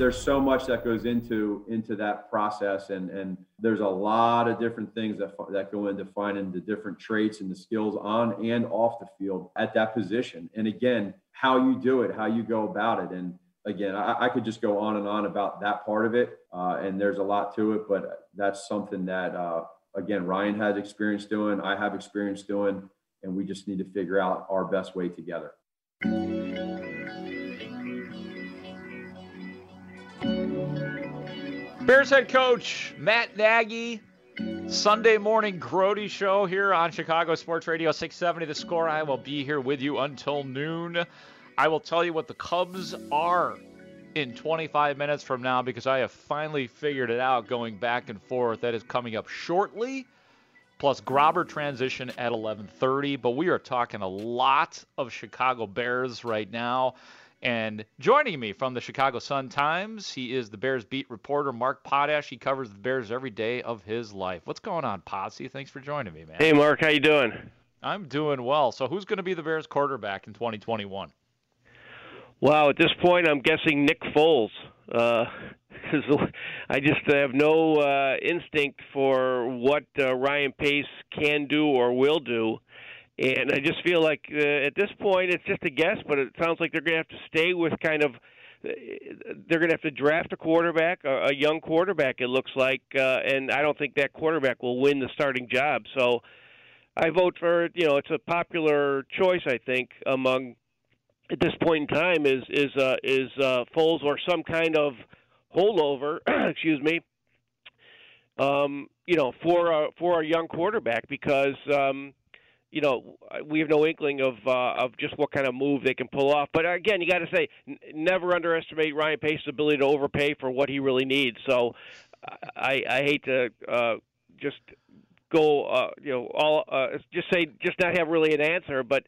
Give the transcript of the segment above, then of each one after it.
there's so much that goes into into that process and and there's a lot of different things that that go into finding the different traits and the skills on and off the field at that position. And again how you do it how you go about it. And again i, I could just go on and on about that part of it uh, and there's a lot to it but that's something that uh, again ryan has experience doing i have experience doing and we just need to figure out our best way together Bears head coach Matt Nagy, Sunday morning Grote show here on Chicago Sports Radio 670 The Score. I will be here with you until noon. I will tell you what the Cubs are in 25 minutes from now because I have finally figured it out going back and forth. That is coming up shortly. Plus Grobber transition at 11:30, but we are talking a lot of Chicago Bears right now. And joining me from the Chicago Sun Times, he is the Bears beat reporter Mark Potash. He covers the Bears every day of his life. What's going on, Potsy? Thanks for joining me, man. Hey, Mark, how you doing? I'm doing well. So, who's going to be the Bears quarterback in 2021? Wow, at this point, I'm guessing Nick Foles. Uh, I just have no uh, instinct for what uh, Ryan Pace can do or will do. And I just feel like uh, at this point it's just a guess, but it sounds like they're going to have to stay with kind of uh, they're going to have to draft a quarterback, a, young quarterback. It looks like, uh, and I don't think that quarterback will win the starting job. So I vote for you know it's a popular choice I think among at this point in time is is uh, is uh, Foles or some kind of holdover. excuse me. Um, you know, for a, for a young quarterback because um, you know, we have no inkling of uh, of just what kind of move they can pull off. But again, you got to say, n- never underestimate Ryan Pace's ability to overpay for what he really needs. So, I, I hate to uh, just go, uh, you know, all uh, just say just not have really an answer, but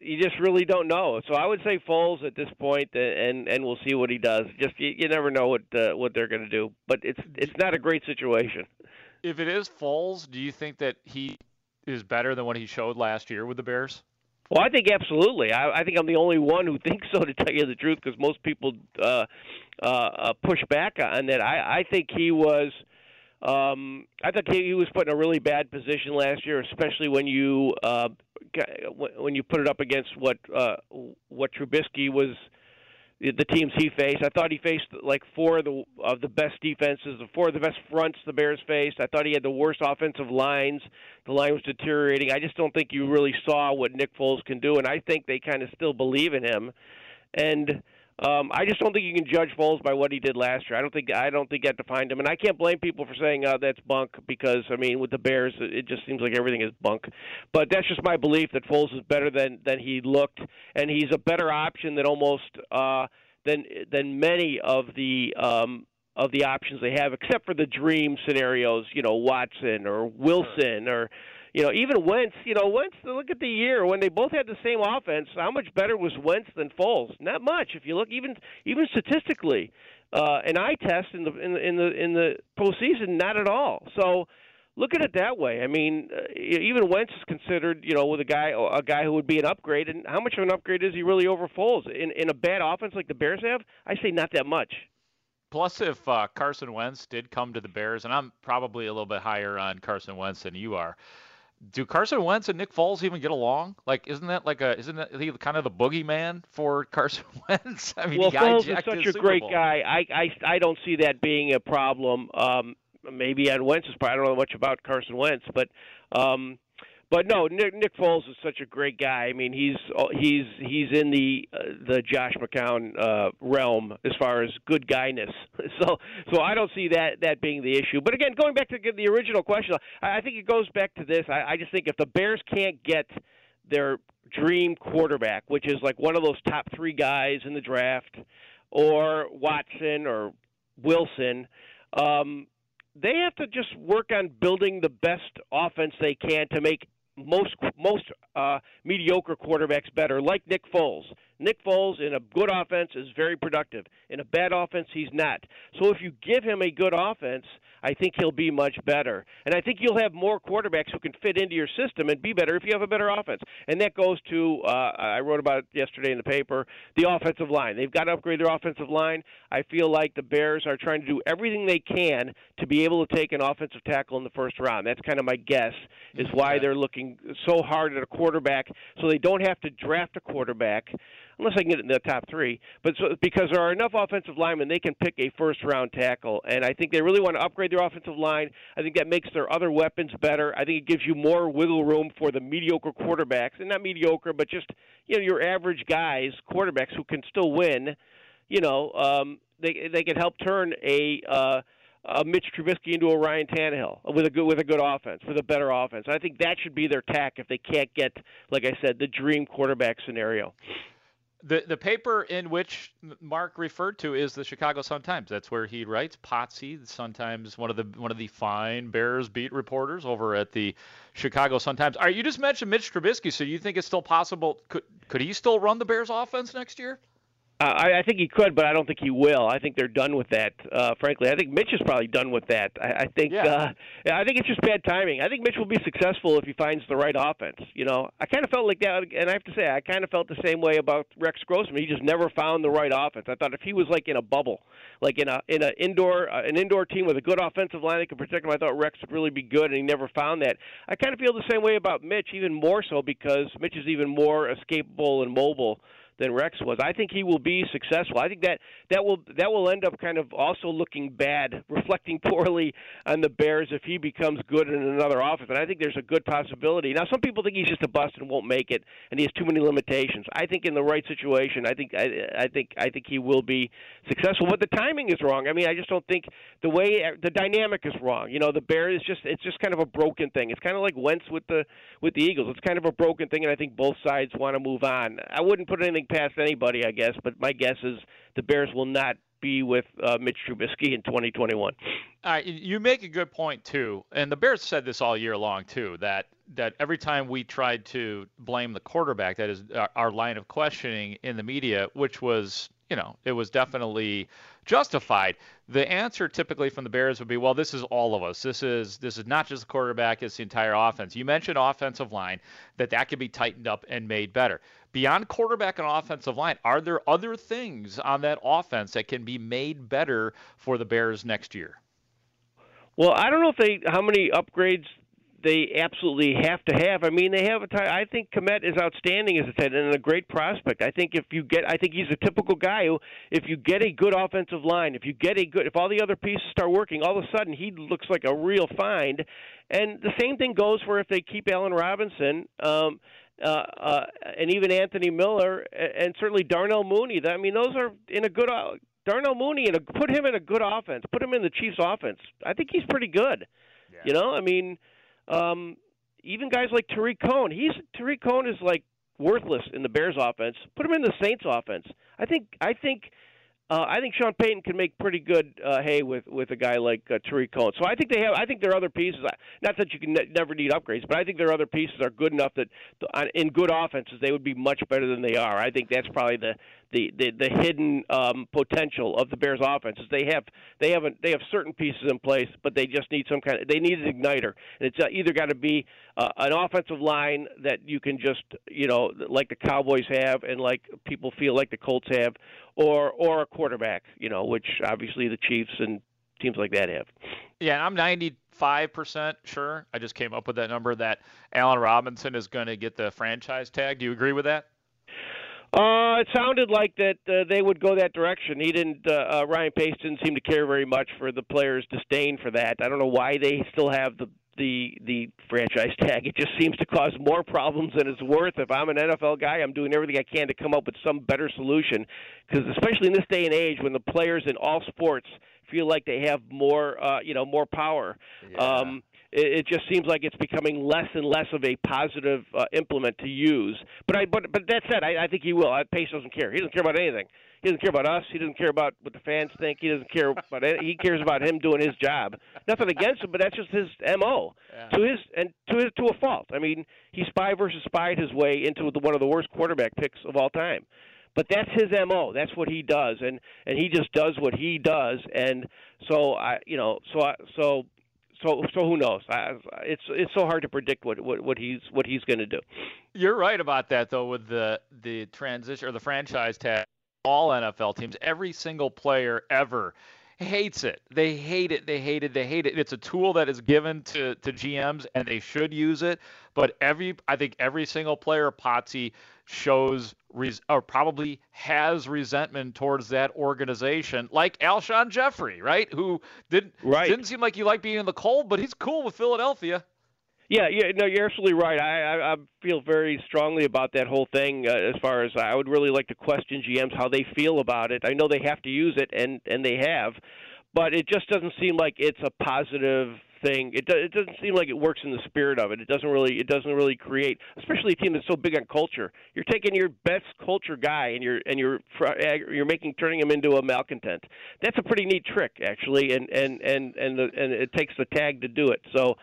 you just really don't know. So I would say Foles at this point, and and we'll see what he does. Just you, you never know what uh, what they're going to do, but it's it's not a great situation. If it is Foles, do you think that he is better than what he showed last year with the Bears? Well, I think absolutely. I, I think I'm the only one who thinks so, to tell you the truth, because most people uh, uh, uh, push back on that. I, I think he was. Um, I thought he was put in a really bad position last year, especially when you uh, when you put it up against what uh, what Trubisky was the teams he faced. I thought he faced like four of the of the best defenses, the four of the best fronts the Bears faced. I thought he had the worst offensive lines. The line was deteriorating. I just don't think you really saw what Nick Foles can do, and I think they kind of still believe in him. And um, I just don't think you can judge Foles by what he did last year. I don't think I don't think that defined him, and I can't blame people for saying uh, that's bunk because I mean with the Bears it just seems like everything is bunk. But that's just my belief that Foles is better than than he looked, and he's a better option than almost uh, than than many of the um, of the options they have, except for the dream scenarios. You know Watson or Wilson or you know, even Wentz, you know, Wentz, look at the year when they both had the same offense. How much better was Wentz than Foles? Not much. If you look even even statistically, uh, an eye test in the in the in the in the postseason, not at all. So look at it that way. I mean, uh, even Wentz is considered, you know, with a guy a guy who would be an upgrade. And how much of an upgrade is he really over Foles in in a bad offense like the Bears have? I say not that much. Plus, if uh, Carson Wentz did come to the Bears, and I'm probably a little bit higher on Carson Wentz than you are, do Carson Wentz and Nick Foles even get along? Like, isn't that like a isn't that he kind of the boogeyman for Carson Wentz? I mean, well, Foles is such a great guy. I, I I don't see that being a problem. Um, maybe on Wentz's part. I don't know much about Carson Wentz, but um, but no, Nick, Nick Foles is such a great guy. I mean, he's he's he's in the uh, the Josh McCown uh, realm as far as good guyness. So so I don't see that that being the issue. But again, going back to the original question, I, I think it goes back to this. I, I just think if the Bears can't get their dream quarterback, which is like one of those top three guys in the draft, or Watson or Wilson. Um, they have to just work on building the best offense they can to make most most uh, mediocre quarterbacks better, like Nick Foles. Nick Foles in a good offense is very productive. In a bad offense, he's not. So if you give him a good offense, I think he'll be much better. And I think you'll have more quarterbacks who can fit into your system and be better if you have a better offense. And that goes to uh, I wrote about it yesterday in the paper the offensive line. They've got to upgrade their offensive line. I feel like the Bears are trying to do everything they can to be able to take an offensive tackle in the first round. That's kind of my guess is why they're looking so hard at a quarterback so they don't have to draft a quarterback unless they can get in the top three. But so, because there are enough offensive linemen, they can pick a first round tackle. And I think they really want to upgrade their offensive line. I think that makes their other weapons better. I think it gives you more wiggle room for the mediocre quarterbacks, and not mediocre, but just you know your average guys, quarterbacks who can still win. You know, um, they they can help turn a uh, a Mitch Trubisky into a Ryan Tannehill with a good with a good offense, with a better offense. I think that should be their tack if they can't get, like I said, the dream quarterback scenario. The the paper in which Mark referred to is the Chicago Sun Times. That's where he writes. Potsy, sometimes one of the one of the fine Bears beat reporters over at the Chicago Sun Times. All right, you just mentioned Mitch Trubisky, so you think it's still possible? Could could he still run the Bears offense next year? Uh, I, I think he could, but I don't think he will. I think they're done with that. Uh, frankly, I think Mitch is probably done with that. I, I think. Yeah. Uh, I think it's just bad timing. I think Mitch will be successful if he finds the right offense. You know, I kind of felt like that, and I have to say, I kind of felt the same way about Rex Grossman. He just never found the right offense. I thought if he was like in a bubble, like in a in an indoor uh, an indoor team with a good offensive line that could protect him, I thought Rex would really be good, and he never found that. I kind of feel the same way about Mitch, even more so because Mitch is even more escapable and mobile than Rex was. I think he will be successful. I think that that will that will end up kind of also looking bad, reflecting poorly on the Bears if he becomes good in another offense. And I think there's a good possibility. Now, some people think he's just a bust and won't make it, and he has too many limitations. I think in the right situation, I think I, I think I think he will be successful. But the timing is wrong. I mean, I just don't think the way the dynamic is wrong. You know, the Bears just it's just kind of a broken thing. It's kind of like Wentz with the with the Eagles. It's kind of a broken thing, and I think both sides want to move on. I wouldn't put anything past anybody, I guess, but my guess is the Bears will not be with uh, Mitch Trubisky in 2021. All right, you make a good point too, and the Bears said this all year long too. That that every time we tried to blame the quarterback, that is our, our line of questioning in the media, which was you know it was definitely justified. The answer typically from the Bears would be, well, this is all of us. This is this is not just the quarterback; it's the entire offense. You mentioned offensive line that that could be tightened up and made better. Beyond quarterback and offensive line, are there other things on that offense that can be made better for the Bears next year? Well, I don't know if they how many upgrades they absolutely have to have. I mean, they have a. T- I think Kmet is outstanding as a tight end and a great prospect. I think if you get, I think he's a typical guy who, if you get a good offensive line, if you get a good, if all the other pieces start working, all of a sudden he looks like a real find. And the same thing goes for if they keep Allen Robinson. Um, uh, uh, and even Anthony Miller, and certainly Darnell Mooney. I mean, those are in a good. Uh, Darnell Mooney, in a, put him in a good offense. Put him in the Chiefs' offense. I think he's pretty good. Yeah. You know, I mean, um, even guys like Tarik Cohen. He's Tarik Cohen is like worthless in the Bears' offense. Put him in the Saints' offense. I think. I think. Uh, I think Sean Payton can make pretty good uh, hay with with a guy like uh, Tarik Cohen. So I think they have. I think there are other pieces. Not that you can ne- never need upgrades, but I think there are other pieces are good enough that in good offenses they would be much better than they are. I think that's probably the the the, the hidden um, potential of the Bears' offenses. They have they have a, they have certain pieces in place, but they just need some kind of they need an igniter, and it's uh, either got to be uh, an offensive line that you can just you know like the Cowboys have and like people feel like the Colts have, or or a quarterback, you know, which obviously the Chiefs and teams like that have. Yeah, I'm 95% sure. I just came up with that number that Allen Robinson is going to get the franchise tag. Do you agree with that? Uh, it sounded like that uh, they would go that direction. He didn't. Uh, uh, Ryan Pace didn't seem to care very much for the players' disdain for that. I don't know why they still have the the the franchise tag. It just seems to cause more problems than it's worth. If I'm an NFL guy, I'm doing everything I can to come up with some better solution. Because especially in this day and age, when the players in all sports feel like they have more, uh, you know, more power. Yeah. Um, it, it just seems like it's becoming less and less of a positive uh, implement to use. But I, but but that said, I, I think he will. Pace doesn't care. He doesn't care about anything. He doesn't care about us. He doesn't care about what the fans think. He doesn't care about it. He cares about him doing his job. Nothing against him, but that's just his mo. Yeah. To his and to his to a fault. I mean, he spy versus spied his way into the, one of the worst quarterback picks of all time. but that's his mo. That's what he does, and and he just does what he does. And so I, you know, so I, so so so who knows? I, it's it's so hard to predict what what, what he's what he's going to do. You're right about that though with the the transition or the franchise tag. All NFL teams, every single player ever hates it. They hate it. They hate it. They hate it. It's a tool that is given to, to GMs and they should use it. But every I think every single player Potsy shows res, or probably has resentment towards that organization, like Alshon Jeffery, right? Who didn't right. didn't seem like he liked being in the cold, but he's cool with Philadelphia. Yeah, yeah, no, you're absolutely right. I, I, I feel very strongly about that whole thing. Uh, as far as I would really like to question GMs how they feel about it. I know they have to use it, and and they have, but it just doesn't seem like it's a positive thing. It, do, it doesn't seem like it works in the spirit of it. It doesn't really it doesn't really create, especially a team that's so big on culture. You're taking your best culture guy and you're and you're you're making turning him into a malcontent. That's a pretty neat trick actually, and and and and the, and it takes the tag to do it. So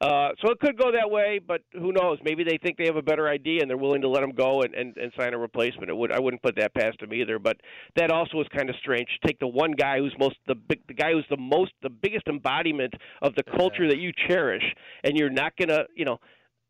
uh, so it could go that way, but who knows? Maybe they think they have a better idea and they're willing to let him go and, and, and sign a replacement. It would I wouldn't put that past them either. But that also is kind of strange. Take the one guy who's most the big the guy who's the most the biggest embodiment of the culture that you cherish, and you're not gonna you know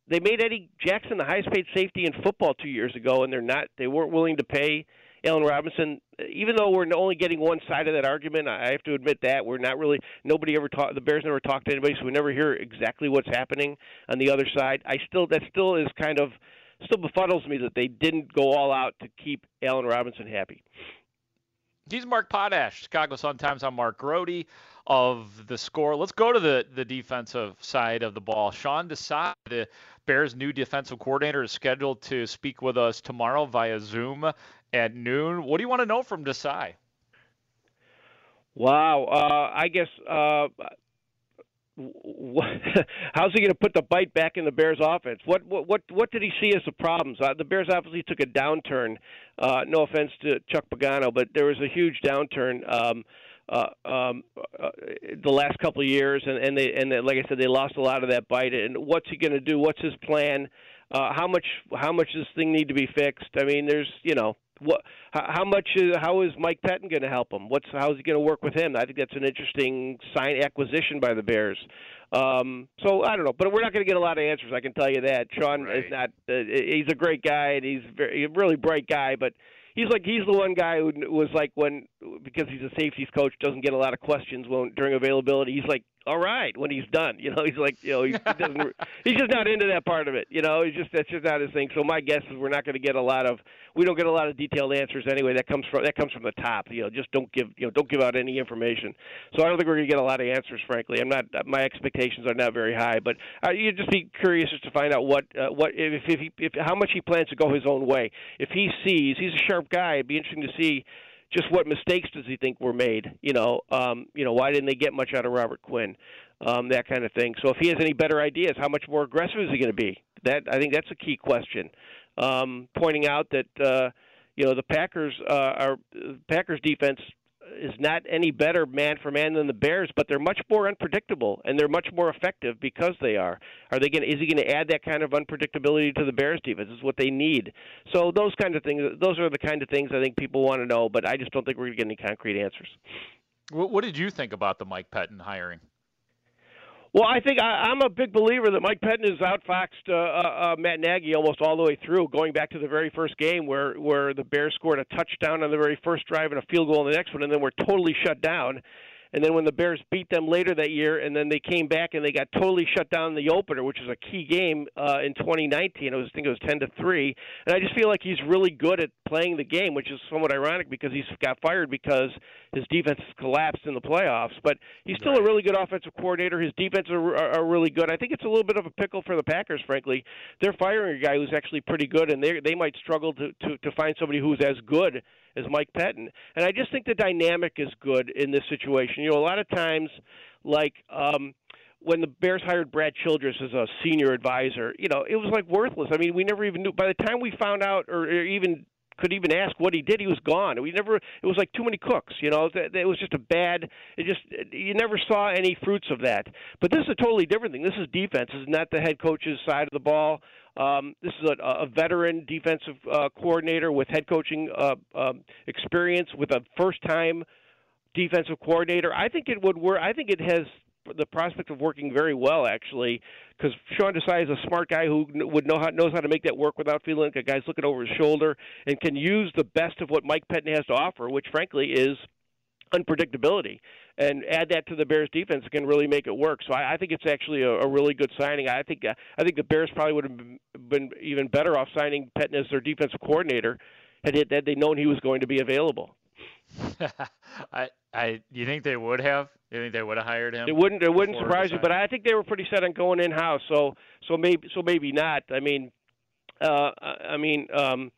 they made Eddie Jackson the highest paid safety in football two years ago, and they're not they weren't willing to pay Allen Robinson, even though we're only getting one side of that argument, I have to admit that we're not really. Nobody ever talked. The Bears never talked to anybody, so we never hear exactly what's happening on the other side. I still that still is kind of still befuddles me that they didn't go all out to keep Allen Robinson happy. He's Mark Potash, Chicago Sun Times. I'm Mark Grote of the score. Let's go to the, the defensive side of the ball. Sean Desai, the Bears' new defensive coordinator, is scheduled to speak with us tomorrow via Zoom at noon. What do you want to know from Desai? Wow, uh, I guess uh, how's he going to put the bite back in the Bears' offense? What what what, what did he see as the problems? Uh, the Bears obviously took a downturn. Uh, no offense to Chuck Pagano, but there was a huge downturn. Um, uh, um, uh, the last couple of years, and and they and they, like I said, they lost a lot of that bite. And what's he going to do? What's his plan? Uh, how much how much does this thing need to be fixed? I mean, there's you know what how much is, how is Mike Pettine going to help him? What's how is he going to work with him? I think that's an interesting sign acquisition by the Bears. Um, so I don't know, but we're not going to get a lot of answers. I can tell you that. Sean right. is not. Uh, he's a great guy and he's very, a really bright guy, but he's like he's the one guy who was like when because he's a safeties coach doesn't get a lot of questions when during availability. He's like all right when he's done. You know, he's like, you know, he, he doesn't. he's just not into that part of it. You know, he's just that's just not his thing. So my guess is we're not going to get a lot of we don't get a lot of detailed answers anyway. That comes from that comes from the top. You know, just don't give you know don't give out any information. So I don't think we're going to get a lot of answers. Frankly, I'm not. My expectations are not very high. But uh, you'd just be curious just to find out what uh, what if if, he, if how much he plans to go his own way. If he sees he's a sharp guy, it'd be interesting to see just what mistakes does he think were made? You know, um, you know, why didn't they get much out of Robert Quinn? Um, that kind of thing. So if he has any better ideas, how much more aggressive is he going to be? That I think that's a key question. Um, pointing out that uh, you know the Packers uh, are Packers defense is not any better man for man than the Bears, but they're much more unpredictable and they're much more effective because they are. Are they going? Is he going to add that kind of unpredictability to the Bears defense? Is what they need. So those kind of things. Those are the kind of things I think people want to know, but I just don't think we're going to get any concrete answers. What did you think about the Mike Pettine hiring? Well, I think I, I'm a big believer that Mike Pettine has outfoxed uh, uh, uh, Matt Nagy almost all the way through, going back to the very first game where where the Bears scored a touchdown on the very first drive and a field goal in the next one, and then were totally shut down. And then when the Bears beat them later that year, and then they came back and they got totally shut down in the opener, which was a key game uh, in 2019. It was, I think it was 10 to three. And I just feel like he's really good at playing the game, which is somewhat ironic because he's got fired because his defense collapsed in the playoffs. But he's still right. a really good offensive coordinator. His defense are, are, are really good. I think it's a little bit of a pickle for the Packers, frankly. They're firing a guy who's actually pretty good, and they they might struggle to, to to find somebody who's as good as Mike Pettine. And I just think the dynamic is good in this situation. You know, a lot of times, like. um when the Bears hired Brad Childress as a senior advisor, you know, it was like worthless. I mean, we never even knew. By the time we found out, or, or even could even ask what he did. He was gone. We never. It was like too many cooks. You know, it was just a bad. It just you never saw any fruits of that. But this is a totally different thing. This is defense. This is not the head coach's side of the ball. Um, this is a, a veteran defensive uh, coordinator with head coaching uh, um, experience, with a first-time defensive coordinator. I think it would work. I think it has the prospect of working very well actually because Sean Desai is a smart guy who would know how knows how to make that work without feeling like a guy's looking over his shoulder and can use the best of what Mike Pettine has to offer, which frankly is unpredictability. And add that to the Bears' defense can really make it work. So I, I think it's actually a, a really good signing. I think uh, I think the Bears probably would have been even better off signing Pettine as their defensive coordinator had, it, had they known he was going to be available. I, I, you think they would have? You think they would have hired him? It wouldn't. It wouldn't surprise you, but I think they were pretty set on going in house. So, so maybe, so maybe not. I mean, uh, I mean, um,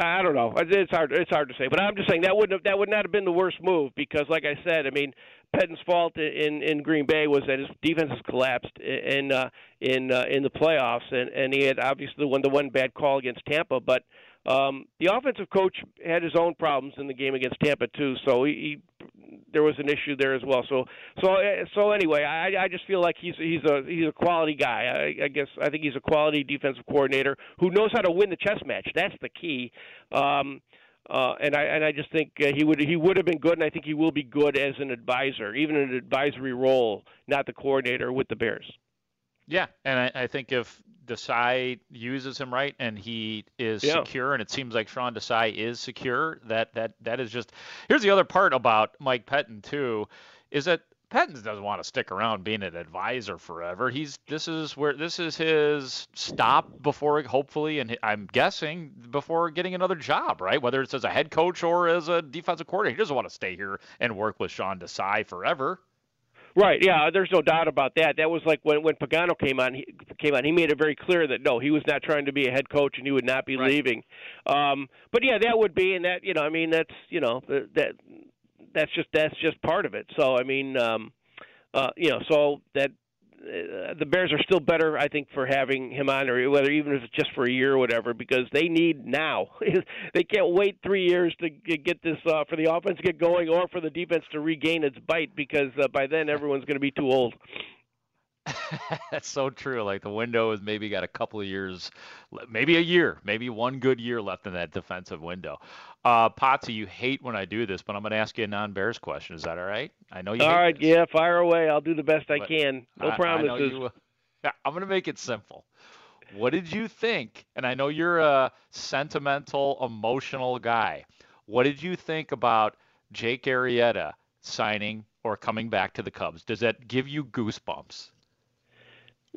I don't know. It's hard. It's hard to say, but I'm just saying that wouldn't have, that would not have been the worst move because, like I said, I mean, Pettine's fault in in Green Bay was that his defense has collapsed in uh, in uh, in the playoffs, and and he had obviously the one the one bad call against Tampa, but um, the offensive coach had his own problems in the game against Tampa too, so he, he there was an issue there as well. So so uh, so anyway, I I just feel like he's he's a he's a quality guy. I, I guess I think he's a quality defensive coordinator who knows how to win the chess match. That's the key. Um, uh, and I and I just think uh, he would he would have been good, and I think he will be good as an advisor, even in an advisory role, not the coordinator with the Bears. Yeah, and I, I think if Desai uses him right and he is yeah. secure, and it seems like Sean Desai is secure, that that that is just. Here's the other part about Mike Pettine too, is that Pettine doesn't want to stick around being an advisor forever. He's this is where this is his stop before hopefully, and I'm guessing before getting another job, right? Whether it's as a head coach or as a defensive coordinator, he doesn't want to stay here and work with Sean Desai forever. Right. Yeah. There's no doubt about that. That was like when when Pagano came on. He came on. He made it very clear that no, he was not trying to be a head coach and he would not be right. leaving. Um, but yeah, that would be, and that you know, I mean, that's you know, that that's just that's just part of it. So I mean, um, uh, you know, so that uh, the Bears are still better, I think, for having him on, or whether even if it's just for a year or whatever, because they need now. they can't wait three years to get this uh, for the offense to get going, or for the defense to regain its bite, because uh, by then everyone's going to be too old. That's so true. Like the window has maybe got a couple of years, maybe a year, maybe one good year left in that defensive window. Uh, Potsy, you hate when I do this, but I'm going to ask you a non-Bears question. Is that all right? I know you. All right, this. yeah, fire away. I'll do the best I can. No I, promises. I you, I'm going to make it simple. What did you think? And I know you're a sentimental, emotional guy. What did you think about Jake Arrieta signing or coming back to the Cubs? Does that give you goosebumps?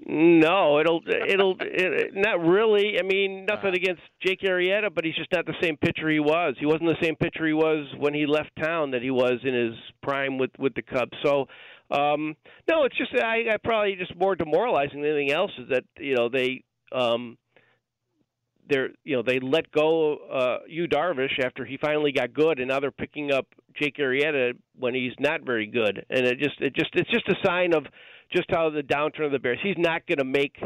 No, it'll it'll it, not really. I mean, nothing uh, against Jake Arrieta, but he's just not the same pitcher he was. He wasn't the same pitcher he was when he left town that he was in his prime with with the Cubs. So, um no, it's just I, I probably just more demoralizing than anything else is that you know they um they're you know they let go uh Yu Darvish after he finally got good, and now they're picking up Jake Arrieta when he's not very good, and it just it just it's just a sign of just how the downturn of the Bears. He's not going to make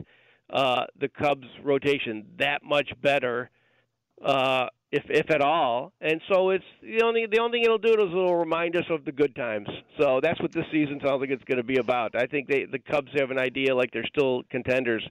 uh, the Cubs rotation that much better, uh, if if at all. And so it's the only the only thing it'll do is it'll remind us of the good times. So that's what this season sounds like it's going to be about. I think they the Cubs have an idea like they're still contenders.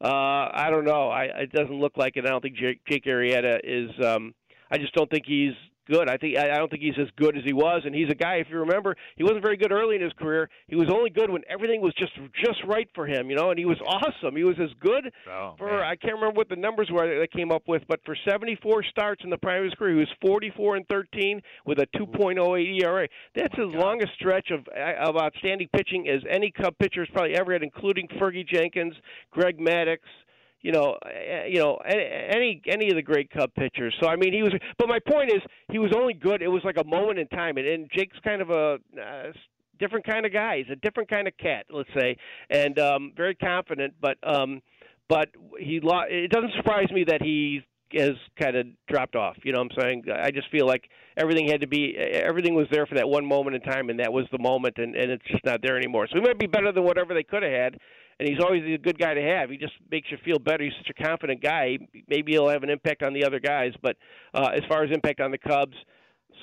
Uh, I don't know. I it doesn't look like it. I don't think Jake, Jake Arrieta is. Um, I just don't think he's good. I think I don't think he's as good as he was, and he's a guy. If you remember, he wasn't very good early in his career. He was only good when everything was just just right for him, you know. And he was awesome. He was as good oh, for man. I can't remember what the numbers were that came up with, but for 74 starts in the prime of his career, he was 44 and 13 with a 2.08 ERA. That's oh, as long a stretch of of outstanding pitching as any Cub pitcher has probably ever had, including Fergie Jenkins, Greg Maddux you know, eh, you know, any any of the great Cub pitchers. So I mean, he was. But my point is, he was only good. It was like a moment in time, and, and Jake's kind of a. Uh, different kind of guy. He's a different kind of cat, let's say, and um, very confident. But um, but he lo- it doesn't surprise me that he has kind of dropped off. You know what I'm saying? I just feel like everything had to be everything was there for that one moment in time, and that was the moment, and and it's just not there anymore. So we might be better than whatever they could have had. And he's always a good guy to have. He just makes you feel better. He's such a confident guy. Maybe he'll have an impact on the other guys, but uh, as far as impact on the Cubs,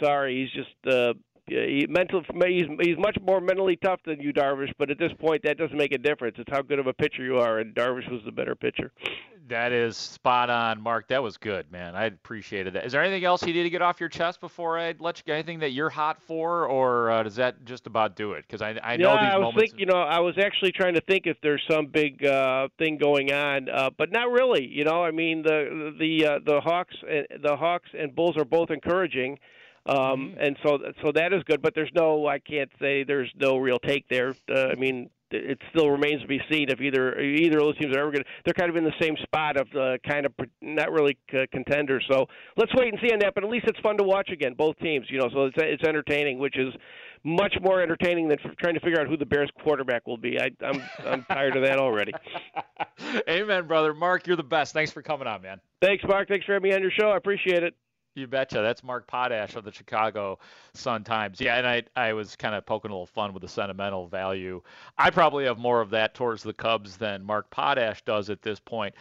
sorry, he's just uh, he mental he's he's much more mentally tough than Yu Darvish. But at this point, that doesn't make a difference. It's how good of a pitcher you are, and Darvish was the better pitcher. That is spot on, Mark. That was good, man. I appreciated that. Is there anything else you need to get off your chest before I let you? Go? Anything that you're hot for, or uh, does that just about do it? Because I I know yeah, these I was moments. Think, you know, I was actually trying to think if there's some big uh, thing going on, uh, but not really. You know, I mean the the uh, the Hawks and the Hawks and Bulls are both encouraging. Um, mm-hmm. and so so that is good, but there's no I can't say there's no real take there. Uh, I mean, it still remains to be seen if either either of those teams are ever going. to They're kind of in the same spot of the kind of not really contenders. So let's wait and see on that. But at least it's fun to watch again, both teams. You know, so it's it's entertaining, which is much more entertaining than trying to figure out who the Bears quarterback will be. I, I'm I'm tired of that already. Amen, brother. Mark, you're the best. Thanks for coming on, man. Thanks, Mark. Thanks for having me on your show. I appreciate it. You betcha. That's Mark Potash of the Chicago Sun Times. Yeah, and I I was kind of poking a little fun with the sentimental value. I probably have more of that towards the Cubs than Mark Potash does at this point.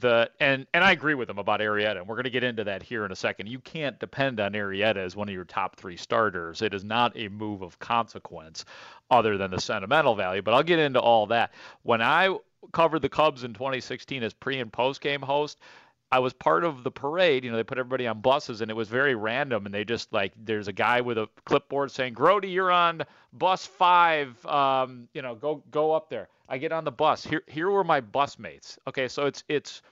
The and and I agree with him about Arrieta, and we're going to get into that here in a second. You can't depend on Arrieta as one of your top three starters. It is not a move of consequence, other than the sentimental value. But I'll get into all that when I covered the Cubs in 2016 as pre and post game host. I was part of the parade. You know, they put everybody on buses, and it was very random. And they just like, there's a guy with a clipboard saying, "Grote, you're on bus five. Um, you know, go go up there." I get on the bus. Here here were my bus mates. Okay, so it's it's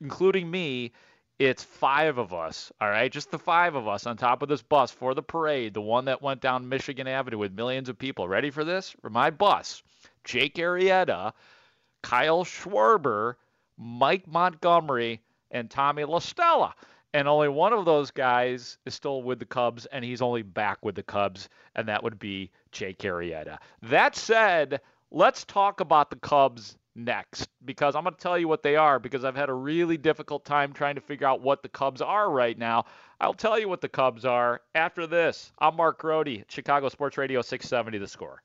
including me. It's five of us, all right, just the five of us on top of this bus for the parade, the one that went down Michigan Avenue with millions of people. Ready for this? For my bus, Jake Arrieta, Kyle Schwarber, Mike Montgomery, and Tommy La Stella. And only one of those guys is still with the Cubs, and he's only back with the Cubs, and that would be Jake Arrieta. That said, let's talk about the Cubs next because I'm going to tell you what they are because I've had a really difficult time trying to figure out what the Cubs are right now. I'll tell you what the Cubs are after this. I'm Mark Grote, Chicago Sports Radio 670 The Score.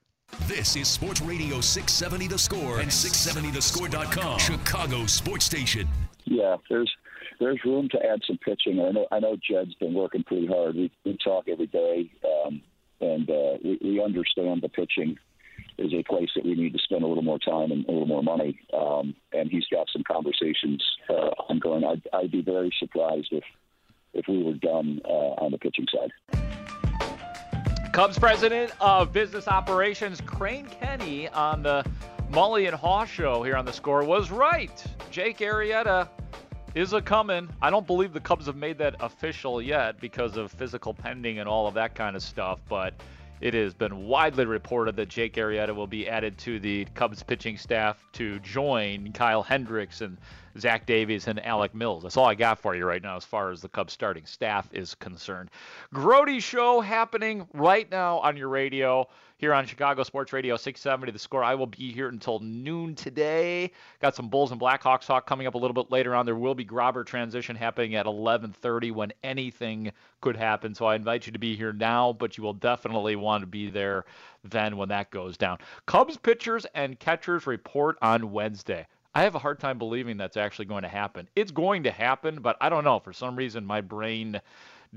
This is Sports Radio 670 The Score and 670thescore.com, Chicago Sports Station. Yeah, there's there's room to add some pitching. I know I know Jed's been working pretty hard. We we talk every day, um, and uh, we, we understand the pitching is a place that we need to spend a little more time and a little more money. Um, and he's got some conversations uh, ongoing. I'd, I'd be very surprised if if we were done uh, on the pitching side. Cubs president of business operations Crane Kenny on the Mully and Haugh show here on the score was right. Jake Arrieta is a coming. I don't believe the Cubs have made that official yet because of physical pending and all of that kind of stuff, but it has been widely reported that Jake Arrieta will be added to the Cubs pitching staff to join Kyle Hendricks and Zach Davies and Alec Mills. That's all I got for you right now as far as the Cubs starting staff is concerned. Grote Show happening right now on your radio here on Chicago Sports Radio 670 The Score. I will be here until noon today. Got some Bulls and Blackhawks talk coming up a little bit later on. There will be Grobber transition happening at 11:30 when anything could happen. So I invite you to be here now, but you will definitely want to be there then when that goes down. Cubs pitchers and catchers report on Wednesday. I have a hard time believing that's actually going to happen. It's going to happen, but I don't know. For some reason, my brain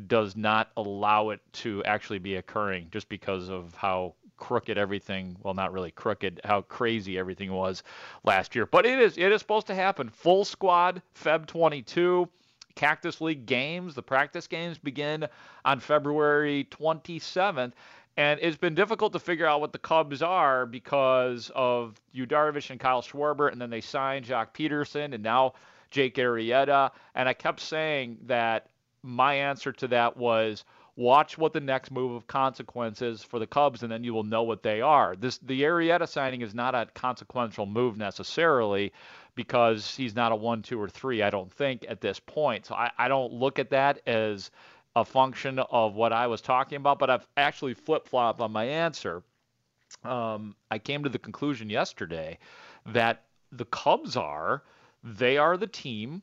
does not allow it to actually be occurring just because of how crooked everything well not really crooked how crazy everything was last year but it is it is supposed to happen full squad feb 22 cactus league games the practice games begin on february 27th and it's been difficult to figure out what the Cubs are because of Yu Darvish and Kyle Schwarber, and then they signed Joc Pederson and now Jake Arrieta. And I kept saying that my answer to that was watch what the next move of consequence is for the Cubs, and then you will know what they are. This the Arrieta signing is not a consequential move necessarily because he's not a one, two, or three. I don't think at this point. So I, I don't look at that as a function of what I was talking about, but I've actually flip flopped on my answer. Um, I came to the conclusion yesterday that the Cubs are they are the team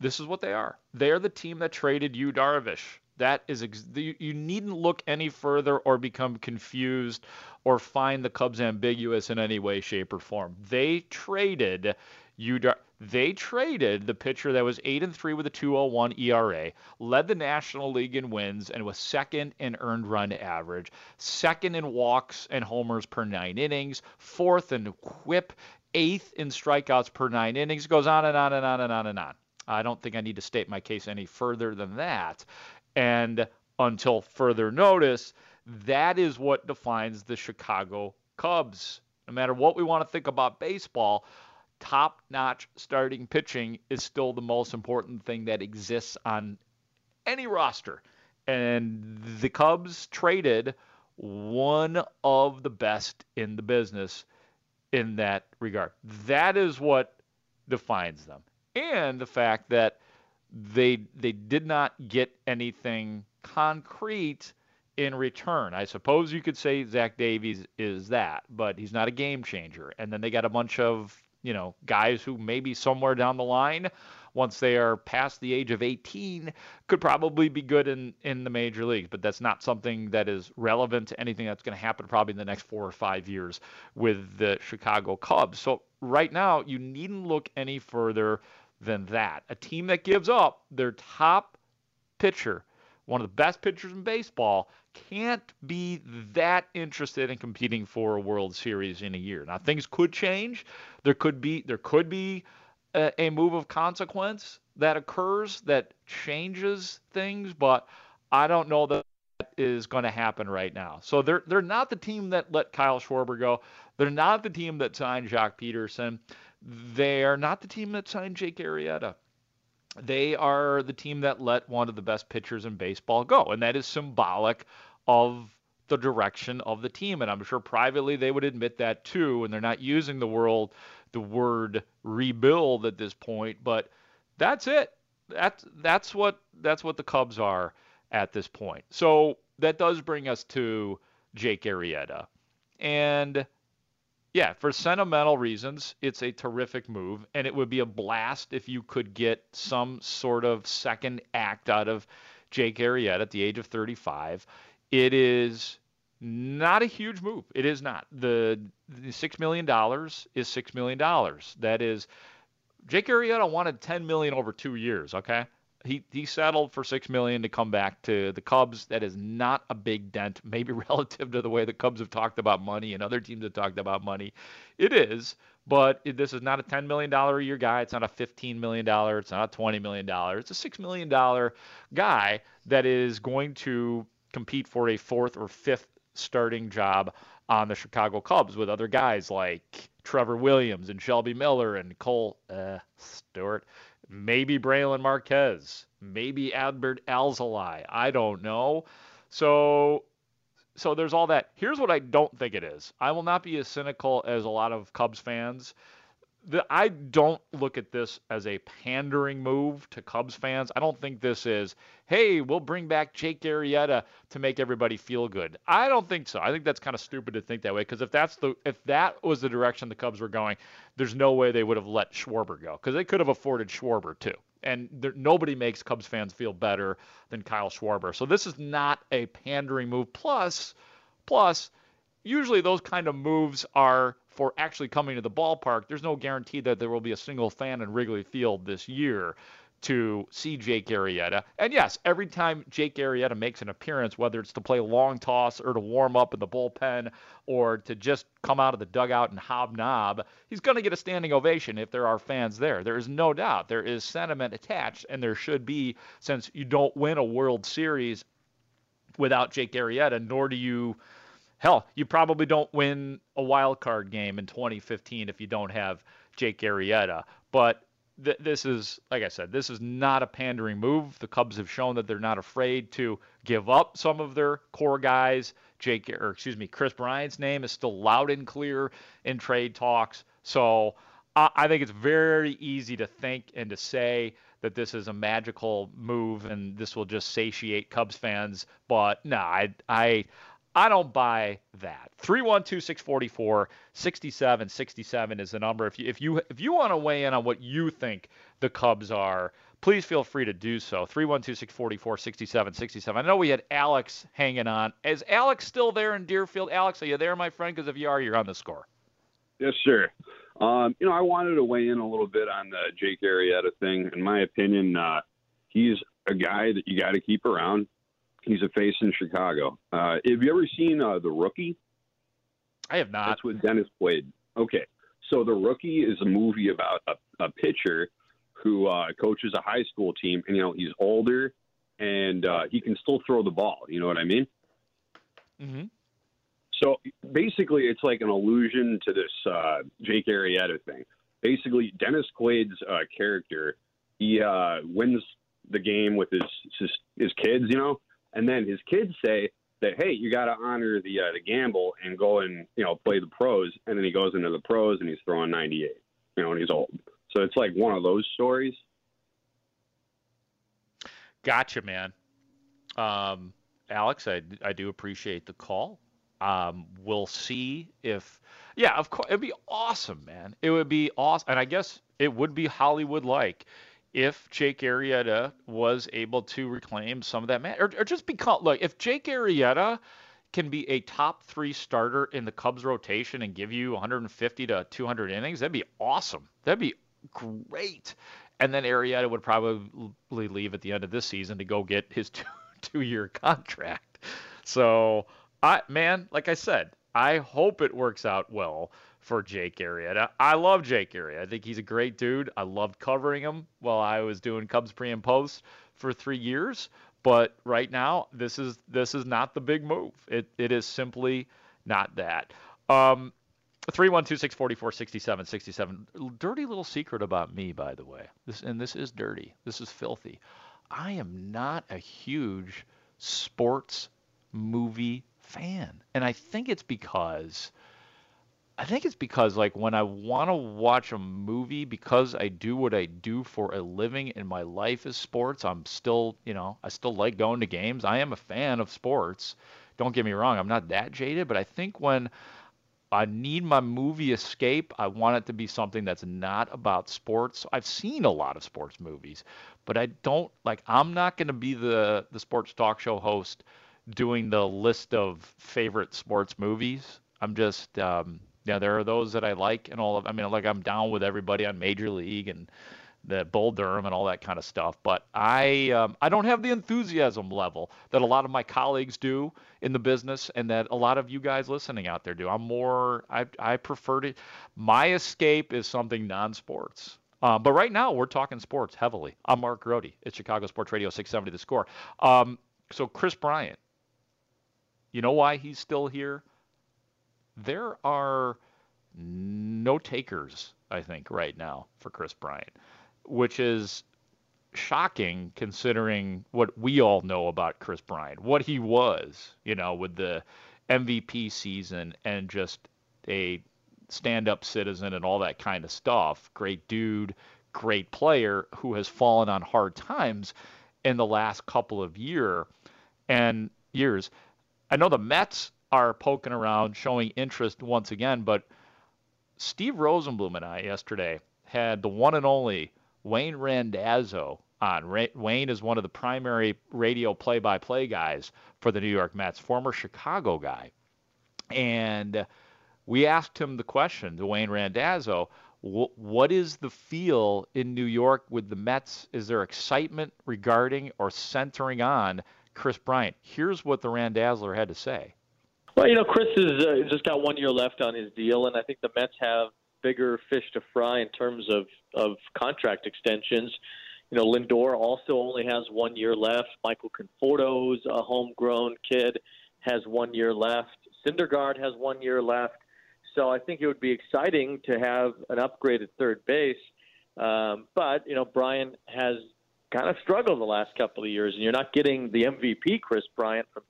This is what they are. They are the team that traded Yu Darvish. That is, ex- you, you needn't look any further or become confused or find the Cubs ambiguous in any way, shape, or form. They traded Yu Dar- they traded the pitcher that was 8 and 3 with a 201 ERA, led the National League in wins and was second in earned run average, second in walks and homers per 9 innings, fourth in whip, eighth in strikeouts per 9 innings, goes on and on and on and on and on. I don't think I need to state my case any further than that. And until further notice, that is what defines the Chicago Cubs. No matter what we want to think about baseball, top notch starting pitching is still the most important thing that exists on any roster. And the Cubs traded one of the best in the business in that regard. That is what defines them. And the fact that they they did not get anything concrete in return. I suppose you could say Zach Davies is that, but he's not a game changer. And then they got a bunch of you know, guys who maybe somewhere down the line, once they are past the age of 18, could probably be good in, in the major leagues. But that's not something that is relevant to anything that's going to happen probably in the next four or five years with the Chicago Cubs. So right now, you needn't look any further than that. A team that gives up their top pitcher, one of the best pitchers in baseball, can't be that interested in competing for a World Series in a year. Now things could change. There could be there could be a, a move of consequence that occurs that changes things, but I don't know that is going to happen right now. So they're they're not the team that let Kyle Schwarber go. They're not the team that signed Joc Pederson. They are not the team that signed Jake Arrieta they are the team that let one of the best pitchers in baseball go, and that is symbolic of the direction of the team. And I'm sure privately they would admit that too, and they're not using the world the word rebuild at this point, but that's it. That's that's what that's what the Cubs are at this point. So that does bring us to Jake Arrieta. And yeah, for sentimental reasons, it's a terrific move, and it would be a blast if you could get some sort of second act out of Jake Arrieta at the age of 35. It is not a huge move. It is not. The, the $6 million is $6 million. That is, Jake Arrieta wanted 10 million over two years, okay? He he settled for six million to come back to the Cubs. That is not a big dent, maybe relative to the way the Cubs have talked about money and other teams have talked about money. It is, but it, this is not a ten million dollar a year guy. It's not a fifteen million dollar. It's not a twenty million dollar. It's a six million dollar guy that is going to compete for a fourth or fifth starting job on the Chicago Cubs with other guys like Trevor Williams and Shelby Miller and Kohl uh, Stewart maybe Brailyn Marquez, maybe Adbert Alzolay. I don't know. So so there's all that. Here's what I don't think it is. I will not be as cynical as a lot of Cubs fans the, I don't look at this as a pandering move to Cubs fans. I don't think this is, hey, we'll bring back Jake Arrieta to make everybody feel good. I don't think so. I think that's kind of stupid to think that way because if that's the if that was the direction the Cubs were going, there's no way they would have let Schwarber go because they could have afforded Schwarber too. And there, nobody makes Cubs fans feel better than Kyle Schwarber. So this is not a pandering move. Plus, plus, usually those kind of moves are for actually coming to the ballpark, there's no guarantee that there will be a single fan in Wrigley Field this year to see Jake Arrieta. And yes, every time Jake Arrieta makes an appearance, whether it's to play long toss or to warm up in the bullpen or to just come out of the dugout and hobnob, he's going to get a standing ovation if there are fans there. There is no doubt. There is sentiment attached, and there should be since you don't win a World Series without Jake Arrieta, nor do you Hell, you probably don't win a wild card game in 2015 if you don't have Jake Arrieta. But th- this is, like I said, this is not a pandering move. The Cubs have shown that they're not afraid to give up some of their core guys. Jake, or excuse me, Kris Bryant's name is still loud and clear in trade talks. So I, I think it's very easy to think and to say that this is a magical move and this will just satiate Cubs fans. But no, I, I I don't buy that. 312 67 67 is the number. If you if you if you want to weigh in on what you think the Cubs are, please feel free to do so. 312 67 67. I know we had Alex hanging on. Is Alex still there in Deerfield? Alex, are you there, my friend? Because if you are, you're on the score. Yes, sir. Um, you know, I wanted to weigh in a little bit on the Jake Arrieta thing. In my opinion, uh, he's a guy that you got to keep around. He's a face in Chicago. Uh, have you ever seen uh, The Rookie? I have not. That's with Dennis Quaid. Okay. So The Rookie is a movie about a, a pitcher who uh, coaches a high school team, and, you know, he's older and uh, he can still throw the ball. You know what I mean? Mm-hmm. So basically, it's like an allusion to this uh, Jake Arrieta thing. Basically, Dennis Quaid's uh, character, he uh, wins the game with his, his his kids, you know, and then his kids say that hey, you got to honor the uh, the gamble and go and you know play the pros, and then he goes into the pros and he's throwing 98, you know, and he's old. So it's like one of those stories. Gotcha, man. Um, Alex, I, I do appreciate the call. Um, we'll see if, yeah, of course, it'd be awesome, man. It would be awesome, and I guess it would be Hollywood like if Jake Arrieta was able to reclaim some of that or, or just become look, if Jake Arrieta can be a top three starter in the Cubs rotation and give you 150 to 200 innings, that'd be awesome. That'd be great. And then Arrieta would probably leave at the end of this season to go get his two two year contract. So I man, like I said, I hope it works out well for Jake Arrieta. I love Jake Arrieta. I think he's a great dude. I loved covering him while I was doing Cubs pre and post for three years. But right now, this is this is not the big move. It it is simply not that. Um, 312-644-6767. Dirty little secret about me, by the way. This and this is dirty. This is filthy. I am not a huge sports movie fan. And I think it's because I think it's because like when I want to watch a movie because I do what I do for a living and my life is sports, I'm still, you know, I still like going to games. I am a fan of sports. Don't get me wrong, I'm not that jaded, but I think when I need my movie escape. I want it to be something that's not about sports. I've seen a lot of sports movies, but I don't like I'm not going to be the the sports talk show host doing the list of favorite sports movies. I'm just, um, yeah, there are those that I like and all of. I mean, like I'm down with everybody on Major League and the Bull Durham and all that kind of stuff. But I, um, I don't have the enthusiasm level that a lot of my colleagues do in the business, and that a lot of you guys listening out there do. I'm more, I, I prefer to. My escape is something non-sports. Uh, but right now, we're talking sports heavily. I'm Mark Grote. It's Chicago Sports Radio 670 The Score. Um, so Kris Bryant, you know why he's still here? There are no takers, I think, right now for Kris Bryant, which is shocking considering what we all know about Kris Bryant, what he was, you know, with the MVP season and just a stand up citizen and all that kind of stuff. Great dude, great player who has fallen on hard times in the last couple of year and years. I know the Mets are poking mm-hmm. around, showing interest once again, but Steve Rosenbloom and I yesterday had the one and only Wayne Randazzo on. Wayne is one of the primary radio play by play guys for the New York Mets, former Chicago guy. And we asked him the question to Wayne Randazzo what is the feel in New York with the Mets? Is there excitement regarding or centering on Kris Bryant. Here's what the Randazzler had to say. Well, you know, Kris has uh, just got one year left on his deal, and I think the Mets have bigger fish to fry in terms of, of contract extensions. You know, Lindor also only has one year left. Michael Conforto's a homegrown kid, has one year left. Syndergaard has one year left. So I think it would be exciting to have an upgraded third base. Um, but, you know, Bryant has kind of struggled the last couple of years, and you're not getting the MVP Kris Bryant from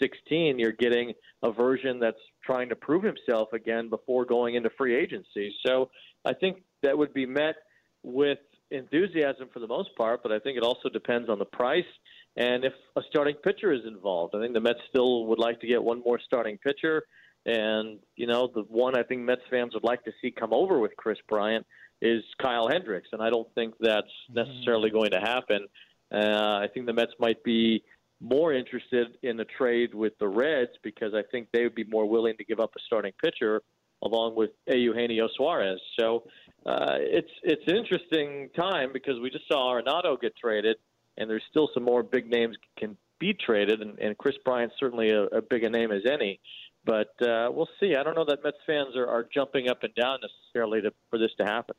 2016. You're getting a version that's trying to prove himself again before going into free agency. So I think that would be met with enthusiasm for the most part, but I think it also depends on the price and if a starting pitcher is involved. I think the Mets still would like to get one more starting pitcher. And, you know, the one I think Mets fans would like to see come over with Kris Bryant is Kyle Hendricks. And I don't think that's necessarily going to happen. Uh, I think the Mets might be more interested in the trade with the Reds because I think they would be more willing to give up a starting pitcher along with. Eugenio Suarez. So uh, it's it's an interesting time because we just saw Arenado get traded, and there's still some more big names can be traded, and, and Kris Bryant's certainly a, a big a name as any. But uh, we'll see. I don't know that Mets fans are, are jumping up and down necessarily to, for this to happen.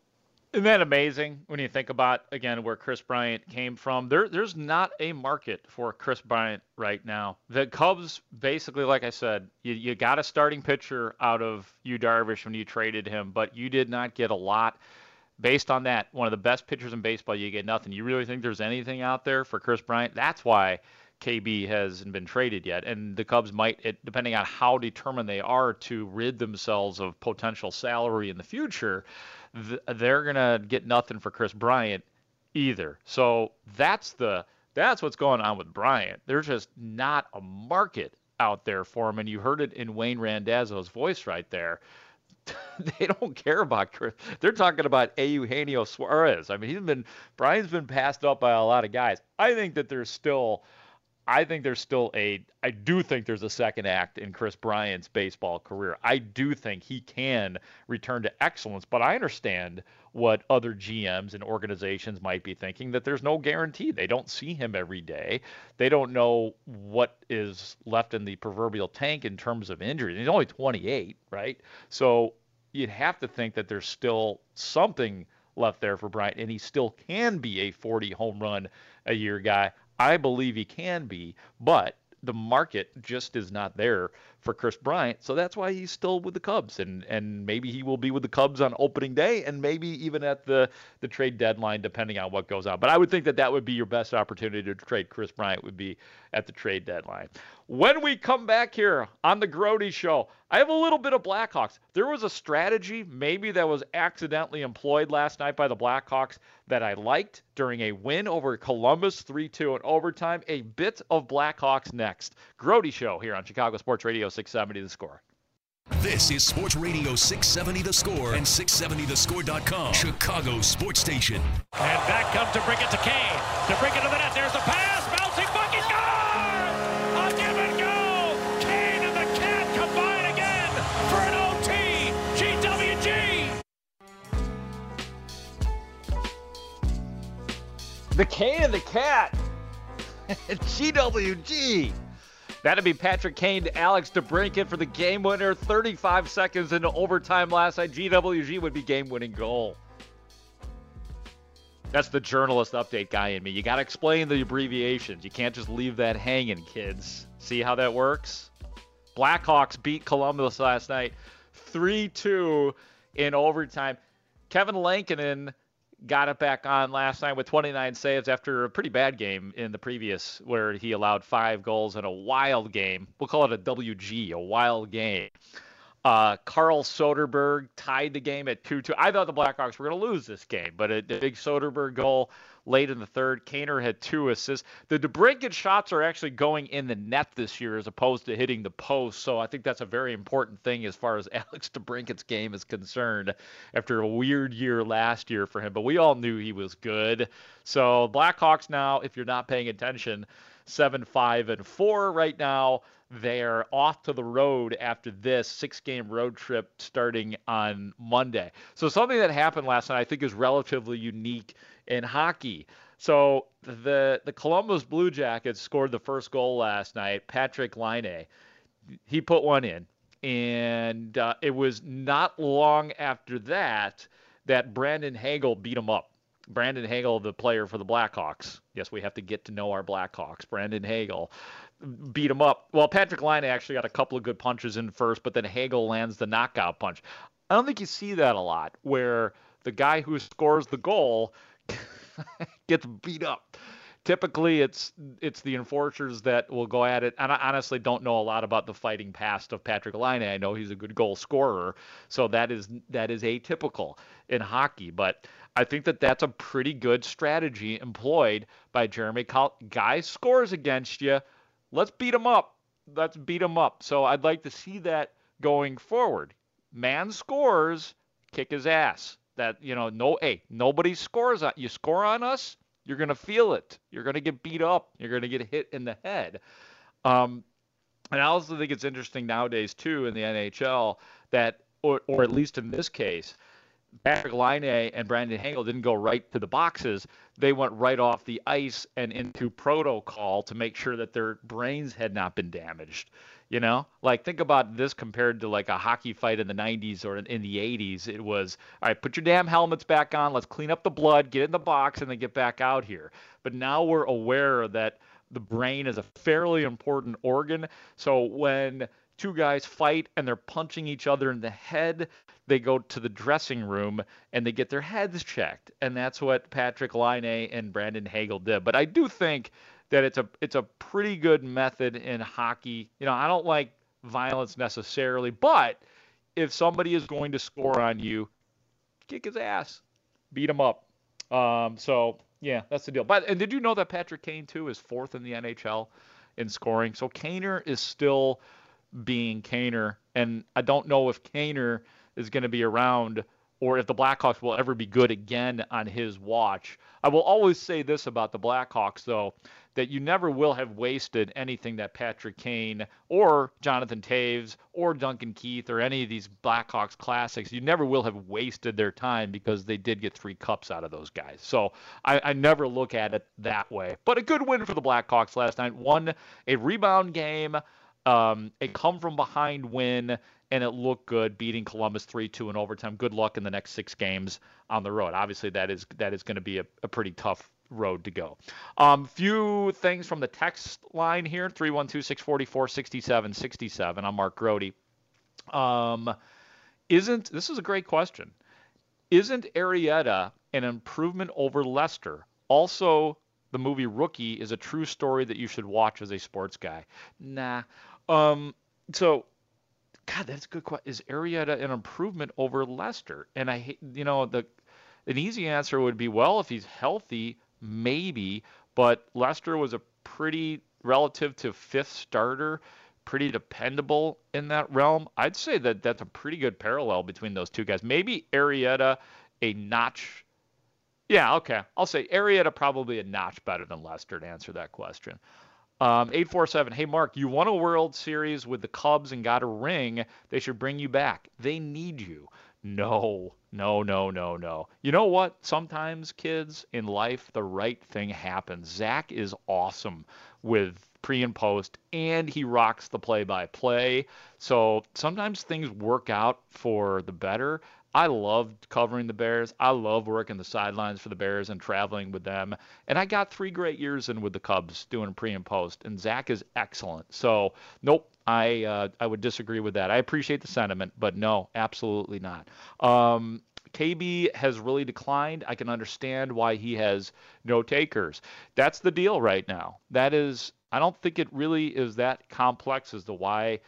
Isn't that amazing when you think about again where Kris Bryant came from? There, there's not a market for Kris Bryant right now. The Cubs, basically, like I said, you, you got a starting pitcher out of Yu Darvish when you traded him, but you did not get a lot. Based on that, one of the best pitchers in baseball, you get nothing. You really think there's anything out there for Kris Bryant? That's why KB hasn't been traded yet, and the Cubs might, it, depending on how determined they are to rid themselves of potential salary in the future th- they're gonna get nothing for Kris Bryant either. So that's the that's what's going on with Bryant. There's just not a market out there for him, and you heard it in Wayne Randazzo's voice right there. they don't care about Kris. They're talking about Eugenio Suarez. I mean, he's been Bryant's been passed up by a lot of guys. I think that there's still I think there's still a I do think there's a second act in Kris Bryant's baseball career. I do think he can return to excellence, but I understand what other GMs and organizations might be thinking that there's no guarantee. They don't see him every day. They don't know what is left in the proverbial tank in terms of injuries. He's only 28, right? So you'd have to think that there's still something left there for Bryant, and he still can be a 40 home run a year guy. I believe he can be, but the market just is not there for Kris Bryant. So that's why he's still with the Cubs, and and maybe he will be with the Cubs on opening day, and maybe even at the the trade deadline, depending on what goes on. But I would think that that would be your best opportunity to trade Kris Bryant would be at the trade deadline. When we come back here on the Grote Show, I have a little bit of Blackhawks. There was a strategy maybe that was accidentally employed last night by the Blackhawks that I liked during a win over Columbus 3-2 in overtime. A bit of Blackhawks next. Grote Show here on Chicago Sports Radio 670 The Score. This is Sports Radio 670 The Score and 670thescore.com. Chicago Sports Station. And back comes to bring it to Kane. To bring it to the net. There's the pass. Bouncing bucket. Score! A give and go. Kane and the Cat combine again for an OT. GWG. The K and the Cat. GWG. That'd be Patrick Kane to Alex DeBrincat for the game winner. 35 seconds into overtime last night. GWG would be game winning goal. That's the journalist update guy in me. You got to explain the abbreviations. You can't just leave that hanging, kids. See how that works? Blackhawks beat Columbus last night 3 2 in overtime. Kevin Lankinen got it back on last night with 29 saves after a pretty bad game in the previous, where he allowed five goals in a wild game. We'll call it a WG, a wild game. Uh, Carl Soderberg tied the game at 2 2. I thought the Blackhawks were going to lose this game, but a, a big Soderberg goal late in the third. Kaner had two assists. The DeBrincat shots are actually going in the net this year as opposed to hitting the post, so I think that's a very important thing as far as Alex DeBrincat's game is concerned after a weird year last year for him. But we all knew he was good. So Blackhawks now, if you're not paying attention, seven, five, and four right now. They're off to the road after this six game road trip starting on Monday. So, something that happened last night I think is relatively unique in hockey. So, the, the Columbus Blue Jackets scored the first goal last night. Patrick Laine, he put one in. And uh, it was not long after that that Brandon Hagel beat him up. Brandon Hagel, the player for the Blackhawks. Yes, we have to get to know our Blackhawks. Brandon Hagel beat him up. Well, Patrick Laine actually got a couple of good punches in first, but then Hagel lands the knockout punch. I don't think you see that a lot, where the guy who scores the goal gets beat up. typically it's it's the enforcers that will go at it. And I honestly don't know a lot about the fighting past of Patrick Laine. I know he's a good goal scorer, so that is that is atypical in hockey. But I think that that's a pretty good strategy employed by Jeremy Col- Guy scores against you. Let's beat him up. Let's beat him up. So I'd like to see that going forward. Man scores, kick his ass. That you know, no, hey, nobody scores on you. Score on us, you're gonna feel it. You're gonna get beat up. You're gonna get hit in the head. Um, and I also think it's interesting nowadays too in the NHL that, or, or at least in this case, Patrick Laine and Brandon Hagel didn't go right to the boxes. They went right off the ice and into protocol to make sure that their brains had not been damaged. You know, like think about this compared to like a hockey fight in the 90s or in the 80s. It was, all right, put your damn helmets back on. Let's clean up the blood, get in the box, and then get back out here. But now we're aware that the brain is a fairly important organ. So when two guys fight and they're punching each other in the head, they go to the dressing room and they get their heads checked. And that's what Patrick Laine and Brandon Hagel did. But I do think that it's a it's a pretty good method in hockey. You know, I don't like violence necessarily, but if somebody is going to score on you, kick his ass, beat him up. Um, so yeah, that's the deal. But and did you know that Patrick Kane too is fourth in the NHL in scoring? So Kaner is still being Kaner, and I don't know if Kaner is going to be around or if the Blackhawks will ever be good again on his watch. I will always say this about the Blackhawks, though, that you never will have wasted anything that Patrick Kane or Jonathan Toews or Duncan Keith or any of these Blackhawks classics, you never will have wasted their time because they did get three cups out of those guys. So I, I never look at it that way. But a good win for the Blackhawks last night. Won a rebound game, um, a come from behind win, and it looked good beating Columbus 3-2 in overtime. Good luck in the next six games on the road. Obviously, that is that is going to be a, a pretty tough road to go. Um, few things from the text line here 312 644 6767. I'm Mark Grote. Um, isn't this is a great question? Isn't Arrieta an improvement over Lester? Also, the movie Rookie is a true story that you should watch as a sports guy. Nah. Um, so, God, that's a good question. Is Arrieta an improvement over Lester? And I you know, the an easy answer would be, well, if he's healthy, maybe. But Lester was a pretty relative to fifth starter, pretty dependable in that realm. I'd say that that's a pretty good parallel between those two guys. Maybe Arrieta a notch. Yeah, okay. I'll say Arrieta probably a notch better than Lester to answer that question. Um, 847, hey Mark, you won a World Series with the Cubs and got a ring. They should bring you back. They need you. No, no, no, no, no. You know what? Sometimes, kids, in life, the right thing happens. Zach is awesome with pre and post, and he rocks the play by play. So sometimes things work out for the better. I loved covering the Bears. I love working the sidelines for the Bears and traveling with them. And I got three great years in with the Cubs doing pre and post. And Zach is excellent. So, nope, I uh, I would disagree with that. I appreciate the sentiment, but no, absolutely not. Um, KB has really declined. I can understand why he has no takers. That's the deal right now. That is, I don't think it really is that complex as to why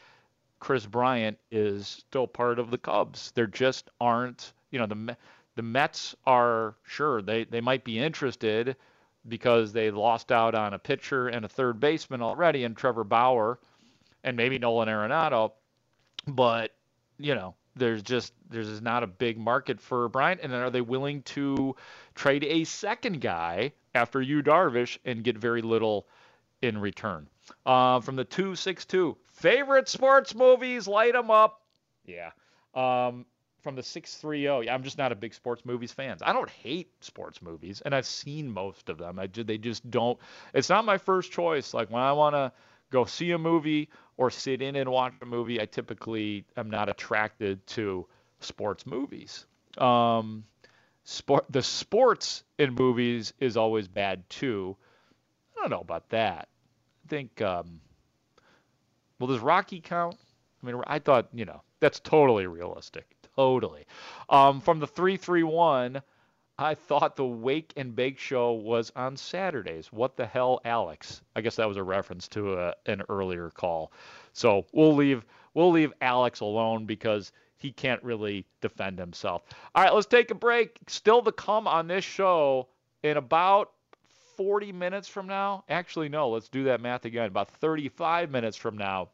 Kris Bryant is still part of the Cubs. There just aren't, you know, the the Mets are sure they they might be interested because they lost out on a pitcher and a third baseman already and Trevor Bauer and maybe Nolan Arenado, but you know, there's just there's not a big market for Bryant and then are they willing to trade a second guy after Yu Darvish and get very little in return? Uh, from the 262, favorite sports movies, light them up. Yeah. Um, from the 630, yeah, I'm just not a big sports movies fan. I don't hate sports movies, and I've seen most of them. I they just don't. It's not my first choice. Like when I want to go see a movie or sit in and watch a movie, I typically am not attracted to sports movies. Um, sport the sports in movies is always bad too. I don't know about that I think. Um, well, does Rocky count? I mean, I thought you know that's totally realistic. Totally. Um, from the three three one, I thought the Wake and Bake show was on Saturdays. What the hell, Alex? I guess that was a reference to a, an earlier call. So we'll leave we'll leave Alex alone because he can't really defend himself. All right, let's take a break. Still to come on this show in about 40 minutes from now. Actually, no, let's do that math again. About 35 minutes from now,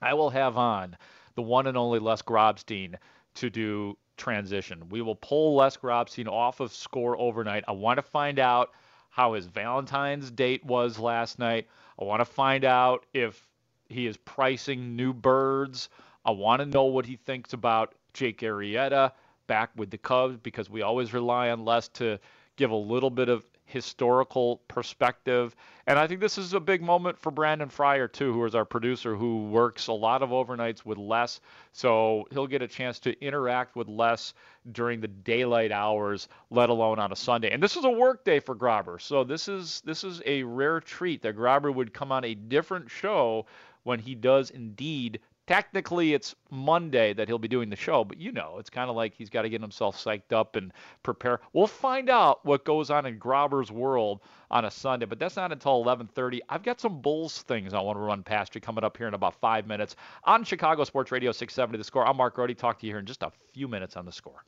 I will have on the one and only Les Grobstein to do transition. We will pull Les Grobstein off of score overnight. I want to find out how his Valentine's date was last night. I want to find out if he is pricing new birds. I want to know what he thinks about Jake Arrieta back with the Cubs because we always rely on Les to give a little bit of historical perspective. And I think this is a big moment for Brandon Fryer, too, who is our producer, who works a lot of overnights with Les. So he'll get a chance to interact with Les during the daylight hours, let alone on a Sunday. And this is a work day for Grobber. So this is this is a rare treat that Grobber would come on a different show when he does indeed technically it's Monday that he'll be doing the show, but you know, it's kind of like he's got to get himself psyched up and prepare. We'll find out what goes on in Grobber's world on a Sunday, but that's not until 11:30. I've got some Bulls things I want to run past you coming up here in about five minutes on Chicago Sports Radio 670 The Score. I'm Mark Grote. Talk to you here in just a few minutes on The Score.